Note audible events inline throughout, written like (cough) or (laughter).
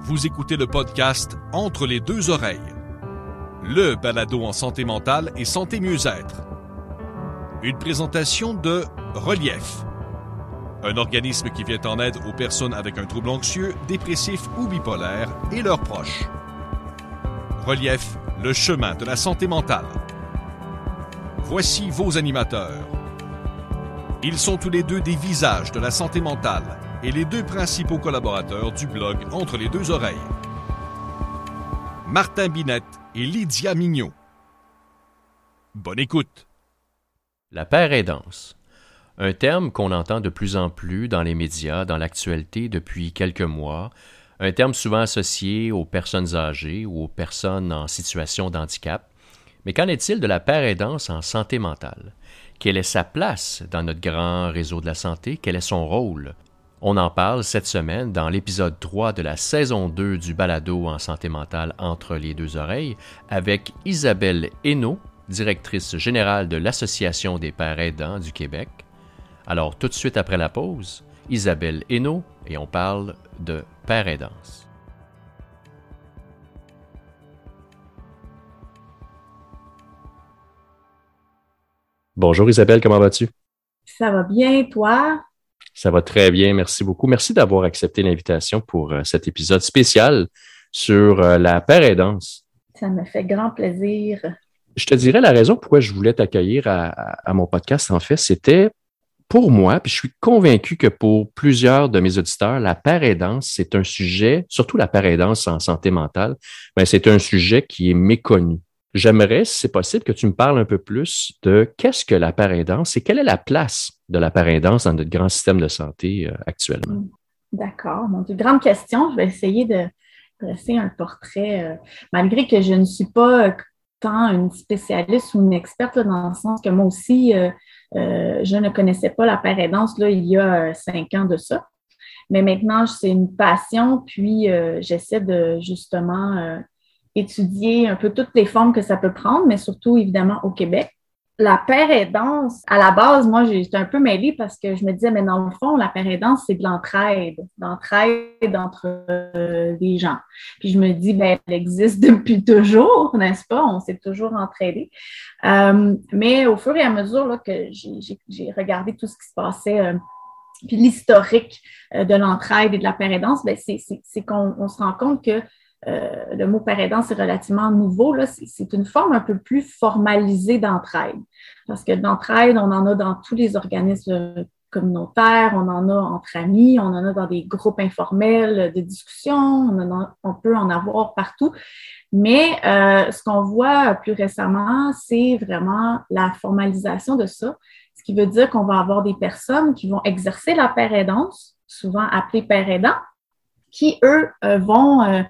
Vous écoutez le podcast Entre les deux oreilles, le balado en santé mentale et santé mieux-être. Une présentation de Relief, un organisme qui vient en aide aux personnes avec un trouble anxieux, dépressif ou bipolaire et leurs proches. Relief, le chemin de la santé mentale. Voici vos animateurs. Ils sont tous les deux des visages de la santé mentale et les deux principaux collaborateurs du blog Entre les deux oreilles. Martin Binette et Lydia Mignot. Bonne écoute. La paire aidance. Un terme qu'on entend de plus en plus dans les médias, dans l'actualité depuis quelques mois, un terme souvent associé aux personnes âgées ou aux personnes en situation d'handicap. Mais qu'en est-il de la paire aidance en santé mentale? Quelle est sa place dans notre grand réseau de la santé? Quel est son rôle? On en parle cette semaine dans l'épisode 3 de la saison 2 du balado en santé mentale entre les deux oreilles avec Isabelle Hainaut, directrice générale de l'Association des pères aidants du Québec. Alors tout de suite après la pause, Isabelle Hainaut et on parle de père aidance. Bonjour Isabelle, comment vas-tu? Ça va bien, toi? Ça va très bien, merci beaucoup. Merci d'avoir accepté l'invitation pour euh, cet épisode spécial sur euh, la paire aidance. Ça me fait grand plaisir. Je te dirais la raison pourquoi je voulais t'accueillir à, mon podcast, en fait, c'était pour moi, puis je suis convaincu que pour plusieurs de mes auditeurs, la paire aidance, c'est un sujet, surtout la paire aidance en santé mentale, mais c'est un sujet qui est méconnu. J'aimerais, si c'est possible, que tu me parles un peu plus de qu'est-ce que la paraidance et quelle est la place de la paraidance dans notre grand système de santé euh, actuellement. Hmm. D'accord. Bon, grande question. Je vais essayer de dresser un portrait, euh, malgré que je ne suis pas tant une spécialiste ou une experte dans le sens que moi aussi, euh, je ne connaissais pas la paraidance là, il y a cinq ans de ça. Mais maintenant, c'est une passion, puis j'essaie de justement étudier un peu toutes les formes que ça peut prendre, mais surtout évidemment au Québec. La paire aidance, à la base, moi, j'étais un peu mêlée parce que je me disais, mais dans le fond, la paire aidance, c'est de l'entraide, d'entraide entre euh, des gens. Puis je me dis, ben, elle existe (laughs) depuis toujours, n'est-ce pas? On s'est toujours entraidé. Euh, mais au fur et à mesure que j'ai regardé tout ce qui se passait, euh, puis l'historique de l'entraide et de la paire aidance, ben, c'est qu'on se rend compte que euh, le mot parédance c'est relativement nouveau. C'est une forme un peu plus formalisée d'entraide. Parce que d'entraide, on en a dans tous les organismes communautaires, on en a entre amis, on en a dans des groupes informels de discussion, on, peut en avoir partout. Mais euh, ce qu'on voit plus récemment, c'est vraiment la formalisation de ça, ce qui veut dire qu'on va avoir des personnes qui vont exercer la paire-aidance, souvent appelées père qui, eux, euh, vont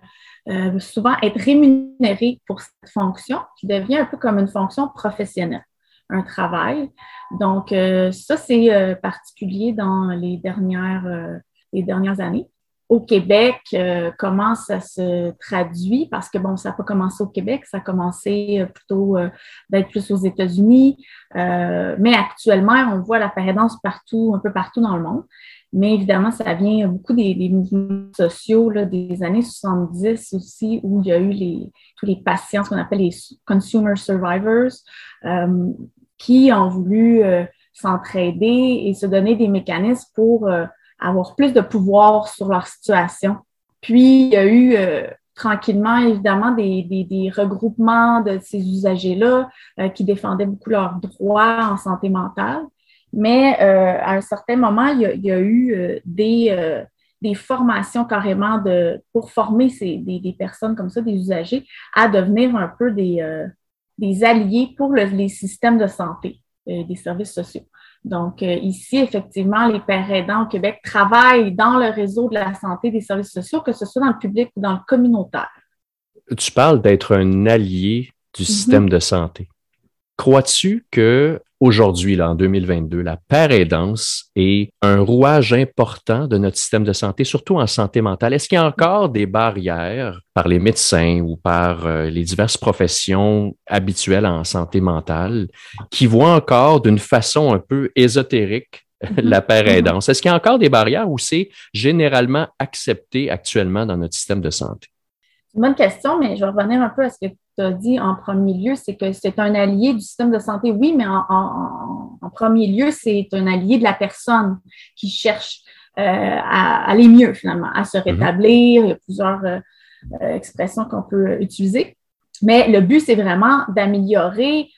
euh, souvent être rémunéré pour cette fonction qui devient un peu comme une fonction professionnelle, un travail. Donc, euh, ça, c'est euh, particulier dans les dernières, les dernières années. Au Québec, comment ça se traduit? Parce que, bon, ça n'a pas commencé au Québec, ça a commencé plutôt d'être plus aux États-Unis. mais actuellement, on voit la partout, un peu partout dans le monde. Mais évidemment, ça vient beaucoup des, mouvements sociaux là, des années 70 aussi, où il y a eu les, tous les patients, ce qu'on appelle les consumer survivors, euh, qui ont voulu euh, s'entraider et se donner des mécanismes pour euh, avoir plus de pouvoir sur leur situation. Puis, il y a eu tranquillement, évidemment, des, des, des, regroupements de ces usagers-là qui défendaient beaucoup leurs droits en santé mentale. Mais euh, à un certain moment, il y a, eu euh, des, euh, des, formations carrément de, pour former ces, des, des, personnes comme ça, des usagers, à devenir un peu des, des alliés pour les systèmes de santé, des services sociaux. Donc, ici, effectivement, les pères aidants au Québec travaillent dans le réseau de la santé des services sociaux, que ce soit dans le public ou dans le communautaire. Tu parles d'être un allié du système mm-hmm. de santé. Crois-tu que aujourd'hui, en 2022, la aidance est un rouage important de notre système de santé, surtout en santé mentale? Est-ce qu'il y a encore des barrières par les médecins ou par euh, les diverses professions habituelles en santé mentale qui voient encore d'une façon un peu ésotérique la paire aidance. Est-ce qu'il y a encore des barrières ou c'est généralement accepté actuellement dans notre système de santé? C'est une bonne question, mais je vais revenir un peu à ce que tu as dit en premier lieu, c'est que c'est un allié du système de santé, oui, mais en, premier lieu, c'est un allié de la personne qui cherche euh, à aller mieux finalement, à se mhm. rétablir. Il y a plusieurs euh, euh, expressions qu'on peut utiliser. Mais le but, c'est vraiment d'améliorer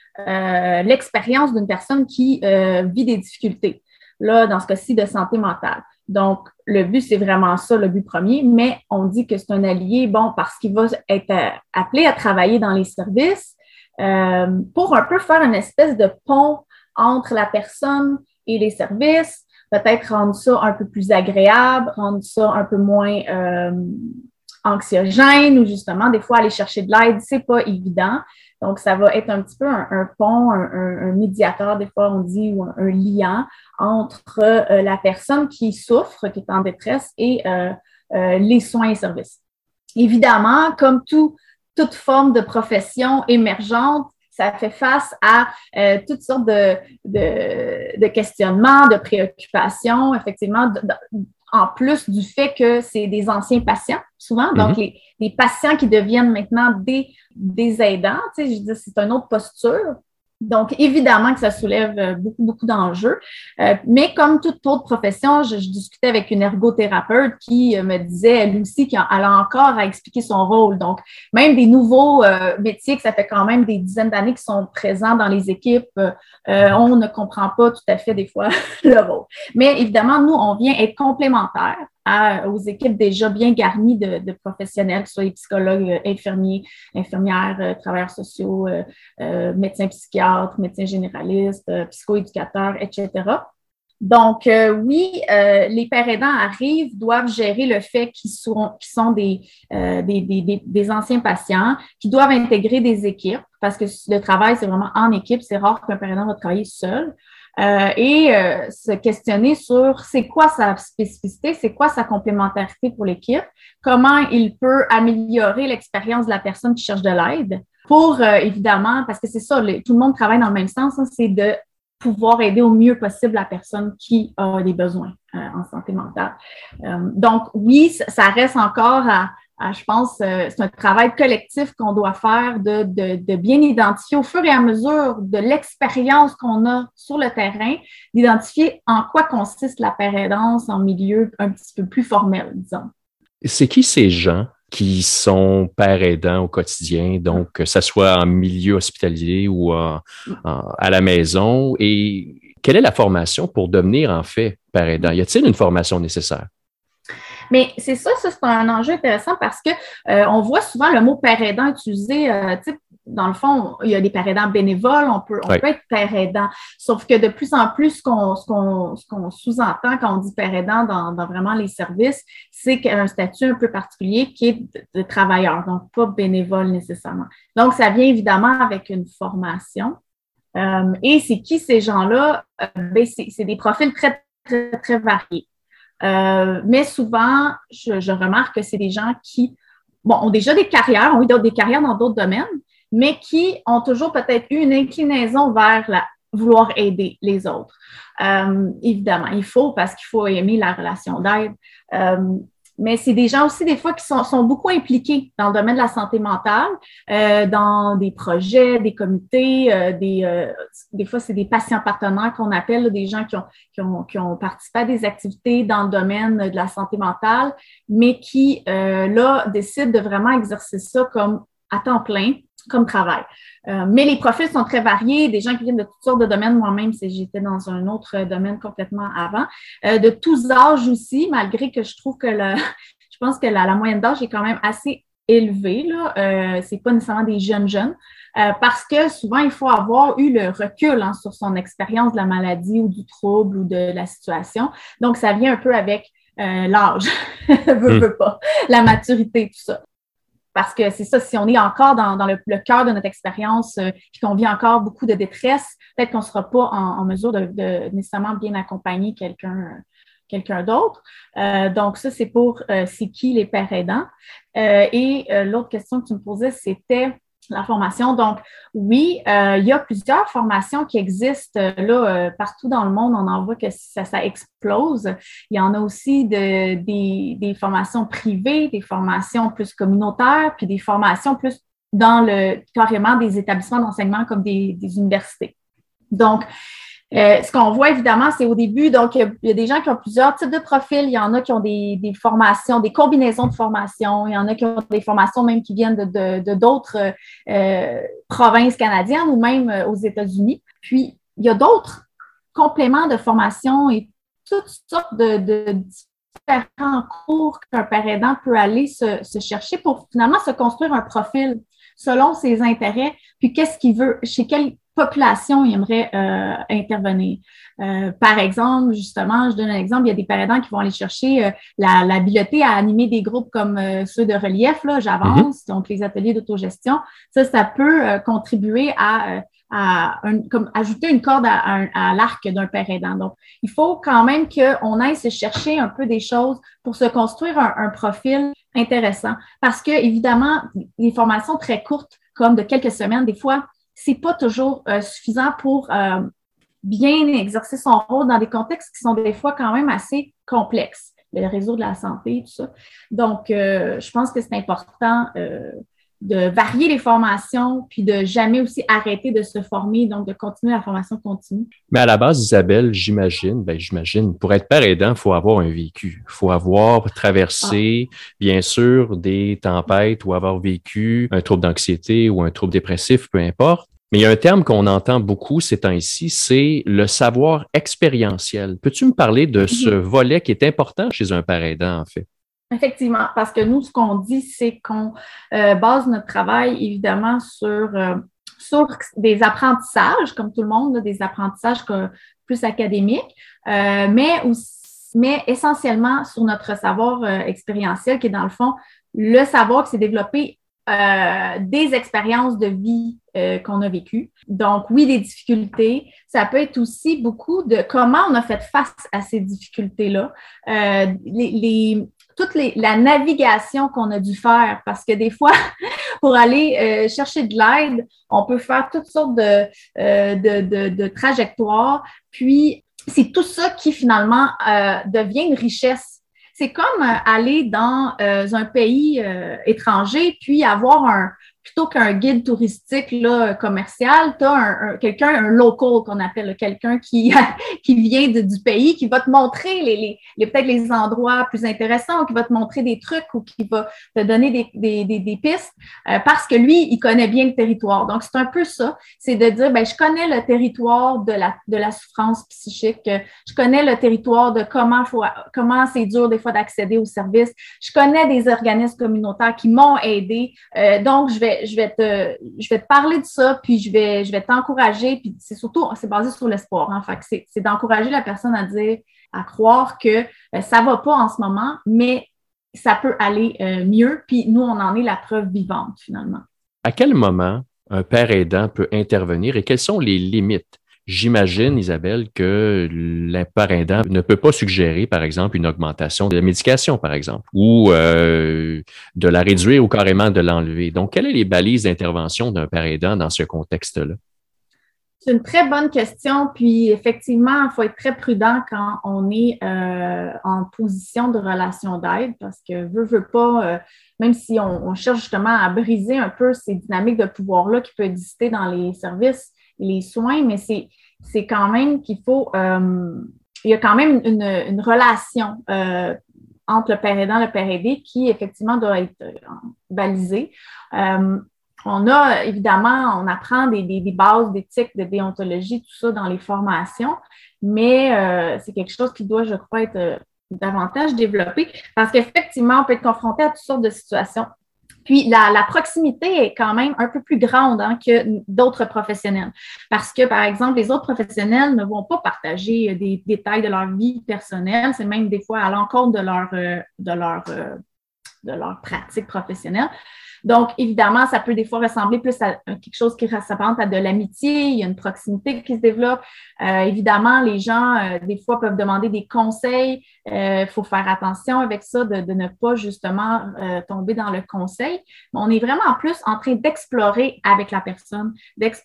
l'expérience d'une personne qui vit des difficultés. Là, dans ce cas-ci, de santé mentale. Donc, le but, c'est vraiment ça, le but premier, mais on dit que c'est un allié, bon, parce qu'il va être appelé à travailler dans les services pour un peu faire une espèce de pont entre la personne et les services, peut-être rendre ça un peu plus agréable, rendre ça un peu moins euh, anxiogène ou justement, des fois, aller chercher de l'aide, c'est pas évident. Donc, ça va être un petit peu un, pont, un, médiateur, des fois on dit, ou un, lien entre euh, la personne qui souffre, qui est en détresse, et euh, les soins et services. Évidemment, comme tout, toute forme de profession émergente, ça fait face à euh, toutes sortes de, de, questionnements, de préoccupations, effectivement, en plus du fait que c'est des anciens patients, souvent, donc mhm. les, patients qui deviennent maintenant des, des aidants, tu sais, je dis, c'est une autre posture. Donc, évidemment que ça soulève euh, beaucoup, beaucoup d'enjeux. Euh, mais comme toute autre profession, je, discutais avec une ergothérapeute qui euh, me disait, elle aussi, qu'elle a encore à expliquer son rôle. Donc, même des nouveaux métiers, que ça fait quand même des dizaines d'années qui sont présents dans les équipes, on ne comprend pas tout à fait des fois (laughs) le rôle. Mais évidemment, nous, on vient être complémentaires aux équipes déjà bien garnies de, professionnels, que ce soit les psychologues, euh, infirmiers, infirmières, euh, travailleurs sociaux, euh, médecins psychiatres, médecins généralistes, psychoéducateurs, etc. Donc, oui, les pères aidants arrivent, doivent gérer le fait qu'ils sont, des, anciens patients, qui doivent intégrer des équipes, parce que le travail, c'est vraiment en équipe. C'est rare qu'un père aidant va travailler seul. Euh, et euh, se questionner sur c'est quoi sa spécificité, c'est quoi sa complémentarité pour l'équipe, comment il peut améliorer l'expérience de la personne qui cherche de l'aide pour, euh, évidemment, parce que c'est ça, tout le monde travaille dans le même sens, hein, c'est de pouvoir aider au mieux possible la personne qui a des besoins en santé mentale. donc, oui, ça reste encore à, je pense que euh, c'est un travail collectif qu'on doit faire de, bien identifier au fur et à mesure de l'expérience qu'on a sur le terrain, d'identifier en quoi consiste la pérédance en milieu un petit peu plus formel, disons. C'est qui ces gens qui sont pères aidants au quotidien, donc que ce soit en milieu hospitalier ou à la maison, et quelle est la formation pour devenir en fait père aidant? Y a-t-il une formation nécessaire? Mais c'est ça, ça c'est un enjeu intéressant parce que euh, on voit souvent le mot père aidant utilisé, euh, dans le fond, il y a des pères aidants bénévoles, on peut, on peut être père aidant. Sauf que de plus en plus, ce qu'on sous-entend quand on dit père aidant dans, dans vraiment les services, c'est qu'il y a un statut un peu particulier qui est de, travailleur, donc pas bénévole nécessairement. Donc, ça vient évidemment avec une formation. Euh, et c'est qui ces gens-là? Ben, c'est des profils très, très, très variés. Euh, mais souvent, je, remarque que c'est des gens qui bon, ont déjà des carrières, ont eu des carrières dans d'autres domaines, mais qui ont toujours peut-être eu une inclinaison vers la, vouloir aider les autres. Euh, évidemment, il faut parce qu'il faut aimer la relation d'aide. Euh, mais c'est des gens aussi, des fois, qui sont, sont, beaucoup impliqués dans le domaine de la santé mentale, euh, dans des projets, des comités, euh, des, euh, des fois, c'est des patients partenaires qu'on appelle, des gens qui ont, qui, ont, qui ont participé à des activités dans le domaine de la santé mentale, mais qui, là, décident de vraiment exercer ça comme à temps plein, comme travail. Euh, mais les profils sont très variés, des gens qui viennent de toutes sortes de domaines. Moi-même, j'étais dans un autre domaine complètement avant. Euh, de tous âges aussi, malgré que je trouve que le, (laughs) je pense que la, moyenne d'âge est quand même assez élevée. Là. Euh, c'est pas nécessairement des jeunes jeunes. Euh, parce que souvent, il faut avoir eu le recul hein, sur son expérience de la maladie ou du trouble ou de la situation. Donc, ça vient un peu avec l'âge, (laughs) veux, hmm. veux pas, la maturité, tout ça. Parce que c'est ça, si on est encore dans, le, cœur de notre expérience, euh, puis qu'on vit encore beaucoup de détresse, peut-être qu'on ne sera pas en, mesure de, nécessairement bien accompagner quelqu'un quelqu'un d'autre. Euh, donc, ça, c'est pour euh, c'est qui les pères aidants. et l'autre question que tu me posais, c'était la formation. Donc, oui, euh, il y a plusieurs formations qui existent euh, là euh, partout dans le monde. On en voit que ça, ça explose. Il y en a aussi de, des, des, formations privées, des formations plus communautaires, puis des formations plus dans le carrément des établissements d'enseignement comme des, des universités. Donc, euh, ce qu'on voit évidemment, c'est au début, donc il y a des gens qui ont plusieurs types de profils. Il y en a qui ont des, des formations, des combinaisons de formations. Il y en a qui ont des formations même qui viennent de d'autres de, euh, provinces canadiennes ou même euh, aux États-Unis. Puis, il y a d'autres compléments de formation et toutes sortes de, de différents cours qu'un père aidant peut aller se, se chercher pour finalement se construire un profil selon ses intérêts, puis qu'est-ce qu'il veut, chez quel population aimerait euh, intervenir. Euh, par exemple, justement, je donne un exemple, il y a des parents qui vont aller chercher euh, la, l'habileté à animer des groupes comme ceux de relief, là, j'avance, mm-hmm. donc les ateliers d'autogestion. Ça, ça peut contribuer à, à comme ajouter une corde à, à, l'arc d'un père aidant. Donc, il faut quand même qu'on aille se chercher un peu des choses pour se construire un, un profil intéressant. Parce que, évidemment, les formations très courtes, comme de quelques semaines, des fois, c'est pas toujours euh, suffisant pour euh, bien exercer son rôle dans des contextes qui sont des fois quand même assez complexes, le réseau de la santé, tout ça. Donc, euh, je pense que c'est important de varier les formations, puis de jamais aussi arrêter de se former, donc de continuer la formation continue. Mais à la base, Isabelle, j'imagine, ben j'imagine, pour être père aidant, il faut avoir un vécu. Il faut avoir traversé, ah. bien sûr, des tempêtes ou avoir vécu un trouble d'anxiété ou un trouble dépressif, peu importe. Mais il y a un terme qu'on entend beaucoup ces temps-ci, c'est le savoir expérientiel. Peux-tu me parler de ce mhm. volet qui est important chez un père aidant, en fait? Effectivement, parce que nous, ce qu'on dit, c'est qu'on euh, base notre travail évidemment sur, euh, sur des apprentissages, comme tout le monde, des apprentissages plus académiques, euh, mais, mais essentiellement sur notre savoir expérientiel, qui est dans le fond le savoir qui s'est développé des expériences de vie qu'on a vécues. Donc, oui, des difficultés. Ça peut être aussi beaucoup de comment on a fait face à ces difficultés-là. les, les, toute la navigation qu'on a dû faire, parce que des fois, (laughs) pour aller euh, chercher de l'aide, on peut faire toutes sortes de, euh, de, trajectoires, puis c'est tout ça qui finalement euh, devient une richesse. C'est comme aller dans un pays étranger, puis avoir un, plutôt qu'un guide touristique là, commercial, tu as un, quelqu'un, un local qu'on appelle, quelqu'un qui, (laughs) qui vient du pays, qui va te montrer les, les, peut-être les endroits plus intéressants, ou qui va te montrer des trucs ou qui va te donner des, des, des, des pistes euh, parce que lui, il connaît bien le territoire. Donc, c'est un peu ça, c'est de dire, ben, je connais le territoire de la, de la souffrance psychique, je connais le territoire de comment, faut, comment c'est dur des fois d'accéder aux services, je connais des organismes communautaires qui m'ont aidé, euh, donc je vais je vais te, je vais te parler de ça, puis je vais, je vais t'encourager. Puis c'est surtout, c'est basé sur l'espoir. Hein, fait c'est, d'encourager la personne à dire, à croire que euh, ça va pas en ce moment, mais ça peut aller euh, mieux. Puis nous, on en est la preuve vivante finalement. À quel moment un père aidant peut intervenir et quelles sont les limites? J'imagine, Isabelle, que aidant ne peut pas suggérer, par exemple, une augmentation de la médication, par exemple, ou euh, de la réduire ou carrément de l'enlever. Donc, quelles sont les balises d'intervention d'un père aidant dans ce contexte-là? C'est une très bonne question. Puis, effectivement, il faut être très prudent quand on est euh, en position de relation d'aide parce que veut, veut pas, euh, même si on, on, cherche justement à briser un peu ces dynamiques de pouvoir-là qui peuvent exister dans les services, les soins, mais c'est quand même qu'il faut, euh, il y a quand même une, relation euh, entre le père aidant et le père aidé qui, effectivement, doit être euh, balisée. on a, évidemment, on apprend des, des, bases d'éthique, de déontologie, tout ça dans les formations, mais c'est quelque chose qui doit, je crois, être davantage développé parce qu'effectivement, on peut être confronté à toutes sortes de situations puis la, proximité est quand même un peu plus grande hein, que d'autres professionnels. Parce que, par exemple, les autres professionnels ne vont pas partager des détails de leur vie personnelle. C'est même des fois à l'encontre de leur, euh, de leur, euh, de leur pratique professionnelle. Donc, évidemment, ça peut des fois ressembler plus à quelque chose qui s'apparente à de l'amitié, il y a une proximité qui se développe. Euh, évidemment, les gens, euh, des fois, peuvent demander des conseils. Il euh, faut faire attention avec ça, de, de ne pas justement tomber dans le conseil. On est vraiment en plus en train d'explorer avec la personne.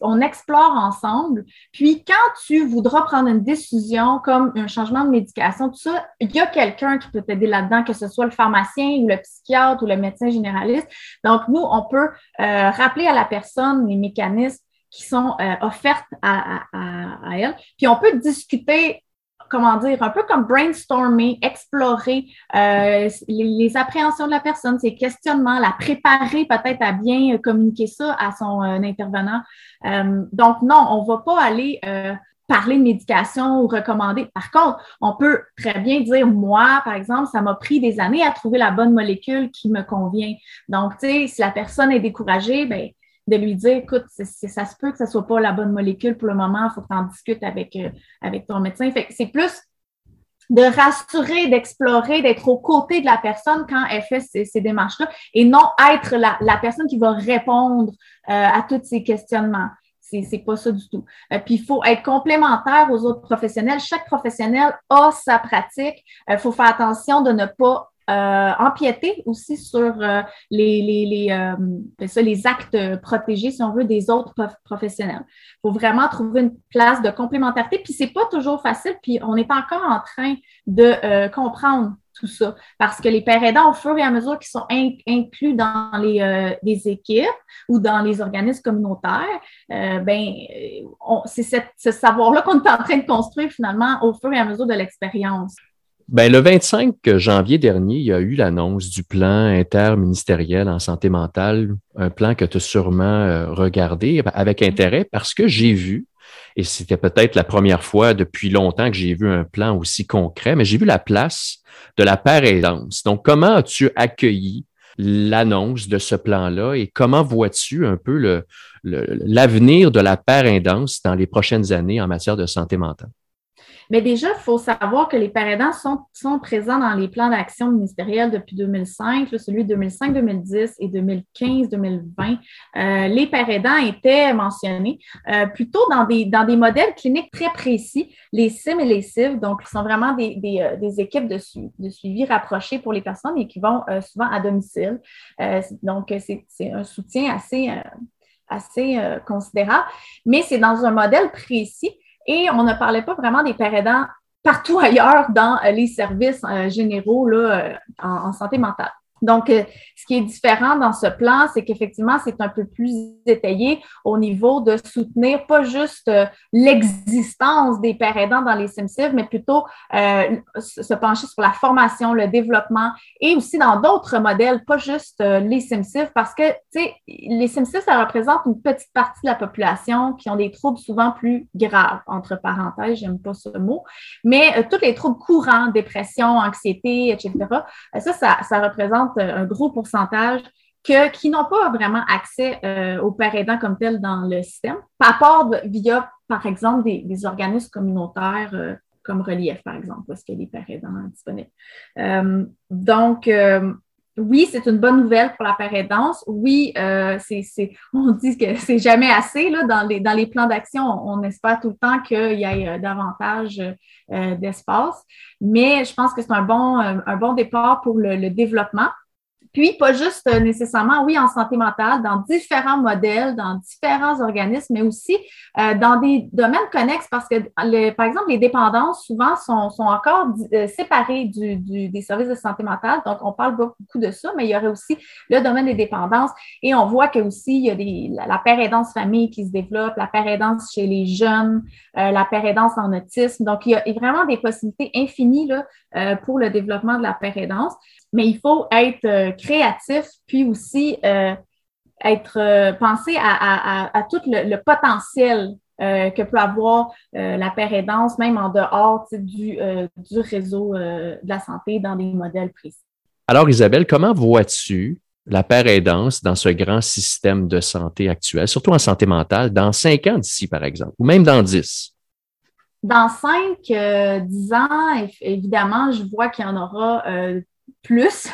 On explore ensemble. Puis, quand tu voudras prendre une décision comme un changement de médication, tout ça, il y a quelqu'un qui peut t'aider là-dedans, que ce soit le pharmacien ou le psychiatre ou le médecin généraliste. Donc, nous, on peut rappeler à la personne les mécanismes qui sont euh, offertes à, elle. Puis on peut discuter comment dire, un peu comme brainstormer, explorer euh, les, appréhensions de la personne, ses questionnements, la préparer peut-être à bien communiquer ça à son euh, intervenant. donc, non, on ne va pas aller parler de médication ou recommander. Par contre, on peut très bien dire, moi, par exemple, ça m'a pris des années à trouver la bonne molécule qui me convient. Donc, tu sais, si la personne est découragée, ben de lui dire, écoute, ça se peut que ce ne soit pas la bonne molécule pour le moment, il faut que tu en discutes avec, euh, avec ton médecin. Fait c'est plus de rassurer, d'explorer, d'être aux côtés de la personne quand elle fait ces, démarches-là et non être la, personne qui va répondre euh, à tous ces questionnements. C'est, pas ça du tout. Euh, puis il faut être complémentaire aux autres professionnels. Chaque professionnel a sa pratique. Il faut faire attention de ne pas euh, empiéter aussi sur euh, les, les, les, euh, ça, les actes protégés, si on veut, des autres professionnels. Il faut vraiment trouver une place de complémentarité, puis c'est pas toujours facile, puis on est encore en train de comprendre tout ça. Parce que les pères aidants, au fur et à mesure qu'ils sont inclus dans les, les, équipes ou dans les organismes communautaires, ben, c'est ce savoir-là qu'on est en train de construire finalement au fur et à mesure de l'expérience. Ben, le 25 janvier dernier, il y a eu l'annonce du plan interministériel en santé mentale, un plan que tu as sûrement euh, regardé avec intérêt parce que j'ai vu, et c'était peut-être la première fois depuis longtemps que j'ai vu un plan aussi concret, mais j'ai vu la place de la aidance. Donc, comment as-tu accueilli l'annonce de ce plan-là et comment vois-tu un peu l'avenir de la aidance dans les prochaines années en matière de santé mentale? Mais déjà, il faut savoir que les parents sont, sont présents dans les plans d'action ministériels depuis 2005, celui de 2005-2010 et 2015-2020. Euh, les parents étaient mentionnés euh, plutôt dans des, dans des modèles cliniques très précis, les CIM et les CIV, donc ils sont vraiment des, des, euh, des équipes de, de, suivi rapprochées pour les personnes et qui vont euh, souvent à domicile. donc, c'est un soutien assez assez considérable, mais c'est dans un modèle précis et on ne parlait pas vraiment des pères partout ailleurs dans euh, les services euh, généraux là, euh, en, santé mentale. Donc, euh, ce qui est différent dans ce plan, c'est qu'effectivement, c'est un peu plus étayé au niveau de soutenir pas juste euh, l'existence des pères aidants dans les SIMCIV, mais plutôt euh, se pencher sur la formation, le développement et aussi dans d'autres modèles, pas juste les SIMCIV, parce que, tu sais, les SIMCIV, ça représente une petite partie de la population qui ont des troubles souvent plus graves, entre parenthèses, j'aime pas ce mot, mais tous les troubles courants, dépression, anxiété, etc., ça, ça représente euh, un gros pourcentage que, qui n'ont pas vraiment accès euh, aux pères comme tel dans le système, à part via, par exemple, des, organismes communautaires euh, comme Relief, par exemple, parce qu'il y a des pères aidants disponibles. donc, oui, c'est une bonne nouvelle pour la père aidance. Oui, (laughs) on dit que c'est jamais assez là, dans, les, dans les plans d'action. On, espère tout le temps qu'il y ait davantage d'espace. Mais je pense que c'est un bon, un bon départ pour le développement. Puis, pas juste euh, nécessairement, oui, en santé mentale, dans différents modèles, dans différents organismes, mais aussi euh, dans des domaines connexes parce que, par exemple, les dépendances souvent sont, sont encore euh, séparées du, du, des services de santé mentale. Donc, on parle beaucoup de ça, mais il y aurait aussi le domaine des dépendances et on voit que aussi il y a des, la, aidance famille qui se développe, la aidance chez les jeunes, la aidance en autisme. Donc, il y a vraiment des possibilités infinies là, pour le développement de la aidance mais il faut être euh, créatif, puis aussi euh, être euh, pensé à, tout le, potentiel que peut avoir la aidance, même en dehors du, du réseau de la santé dans des modèles précis. Alors, Isabelle, comment vois-tu la aidance dans ce grand système de santé actuel, surtout en santé mentale, dans cinq ans d'ici, par exemple, ou même dans dix? Dans cinq, dix ans, évidemment, je vois qu'il y en aura plus.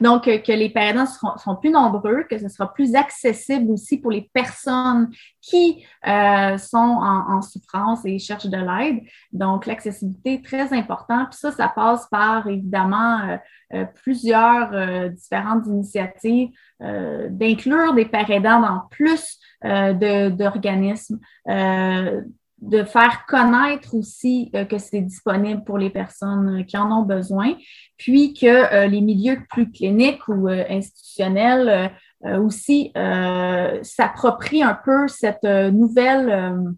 Donc, euh, que les parents seront, plus nombreux, que ce sera plus accessible aussi pour les personnes qui euh, sont en, souffrance et cherchent de l'aide. Donc, l'accessibilité est très importante. Puis ça, ça passe par, évidemment, euh, plusieurs différentes initiatives d'inclure des parents dans plus d'organismes de faire connaître aussi euh, que c'est disponible pour les personnes euh, qui en ont besoin, puis que euh, les milieux plus cliniques ou institutionnels aussi s'approprient un peu cette nouvelle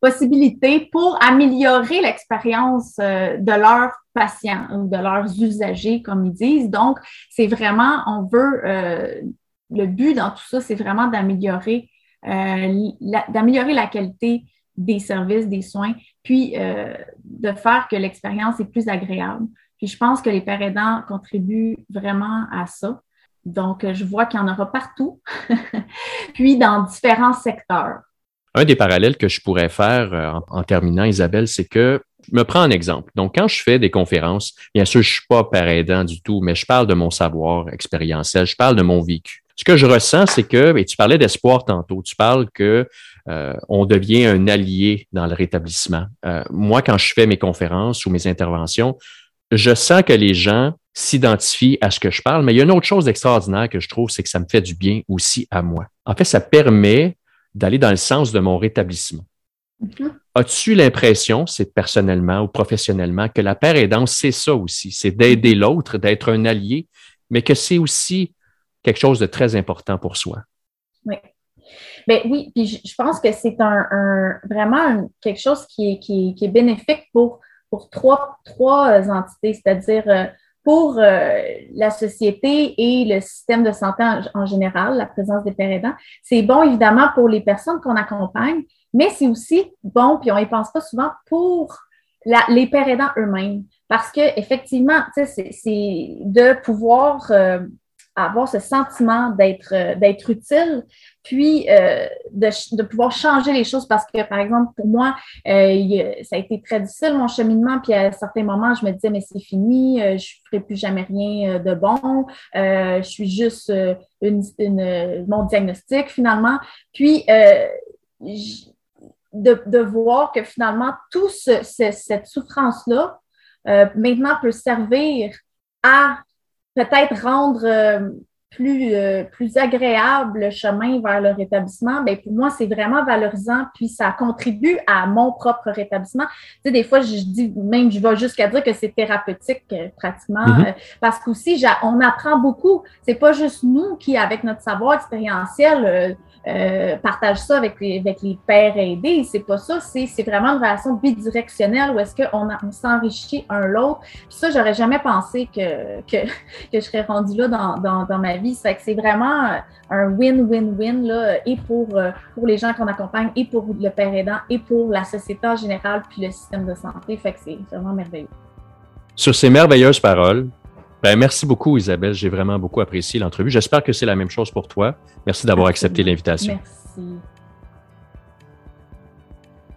possibilité pour améliorer l'expérience de leurs patients ou de leurs usagers, comme ils disent. Donc, c'est vraiment, on veut, le but dans tout ça, c'est vraiment d'améliorer d'améliorer la qualité des services, des soins, puis euh, de faire que l'expérience est plus agréable. Puis je pense que les pères aidants contribuent vraiment à ça. Donc, je vois qu'il y en aura partout, (laughs) puis dans différents secteurs. Un des parallèles que je pourrais faire euh, en, terminant, Isabelle, c'est que je me prends un exemple. Donc, quand je fais des conférences, bien sûr, je suis pas père aidant du tout, mais je parle de mon savoir expérientiel, je parle de mon vécu. Ce que je ressens, c'est que, et tu parlais d'espoir tantôt, tu parles que euh, on devient un allié dans le rétablissement. Euh, moi, quand je fais mes conférences ou mes interventions, je sens que les gens s'identifient à ce que je parle, mais il y a une autre chose extraordinaire que je trouve, c'est que ça me fait du bien aussi à moi. En fait, ça permet d'aller dans le sens de mon rétablissement. Mm-hmm. As-tu l'impression, c'est personnellement ou professionnellement, que la paire aidance, c'est ça aussi, c'est d'aider l'autre, d'être un allié, mais que c'est aussi quelque chose de très important pour soi? Oui, Bien, oui, puis je, pense que c'est un, vraiment quelque chose qui est, qui, est, bénéfique pour, pour trois, trois entités, c'est-à-dire euh, pour euh, la société et le système de santé en, général, la présence des pères aidants. C'est bon, évidemment, pour les personnes qu'on accompagne, mais c'est aussi bon, puis on n'y pense pas souvent, pour les pères aidants eux-mêmes. Parce que effectivement, c'est de pouvoir euh, avoir ce sentiment d'être euh, d'être utile, puis euh, de, pouvoir changer les choses parce que, par exemple, pour moi, euh, ça a été très difficile mon cheminement, puis à certains moments, je me disais, mais c'est fini, je ne ferai plus jamais rien de bon, je suis juste mon diagnostic finalement. Puis, de, de, voir que finalement, toute cette souffrance-là, maintenant peut servir à peut-être rendre euh, plus, euh, plus agréable le chemin vers le rétablissement, bien, pour moi, c'est vraiment valorisant, puis ça contribue à mon propre rétablissement. Tu sais, des fois, je dis, même, je vais jusqu'à dire que c'est thérapeutique euh, pratiquement, mm-hmm. parce qu'aussi, on apprend beaucoup. C'est pas juste nous qui, avec notre savoir expérientiel, euh, partage ça avec les, avec les pères aidés. C'est pas ça, c'est vraiment une relation bidirectionnelle où est-ce qu'on on, s'enrichit un l'autre. Puis ça, j'aurais jamais pensé que, que, (laughs) que, je serais rendue là dans, dans, dans ma vie. C'est que c'est vraiment un win-win-win là, et pour, euh, pour les gens qu'on accompagne, et pour le père aidant, et pour la société en général, puis le système de santé. Fait que c'est vraiment merveilleux. Sur ces merveilleuses paroles, ben, merci beaucoup, Isabelle. J'ai vraiment beaucoup apprécié l'entrevue. J'espère que c'est la même chose pour toi. Merci d'avoir accepté l'invitation. Merci.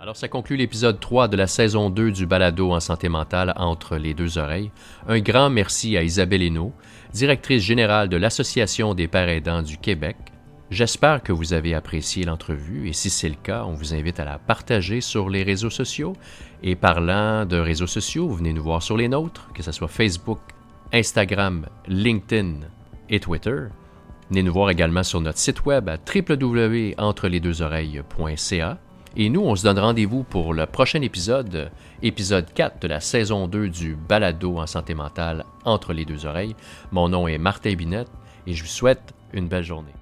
Alors, ça conclut l'épisode 3 de la saison 2 du balado en santé mentale entre les deux oreilles. Un grand merci à Isabelle Hainaut, directrice générale de l'Association des pères aidants du Québec. J'espère que vous avez apprécié l'entrevue et si c'est le cas, on vous invite à la partager sur les réseaux sociaux. Et parlant de réseaux sociaux, venez nous voir sur les nôtres, que ce soit Facebook, Instagram, LinkedIn et Twitter. Venez nous voir également sur notre site web à www.entrelesdeuxoreilles.ca. Et nous, on se donne rendez-vous pour le prochain épisode, épisode 4 de la saison 2 du Balado en santé mentale entre les deux oreilles. Mon nom est Martin Binette et je vous souhaite une belle journée.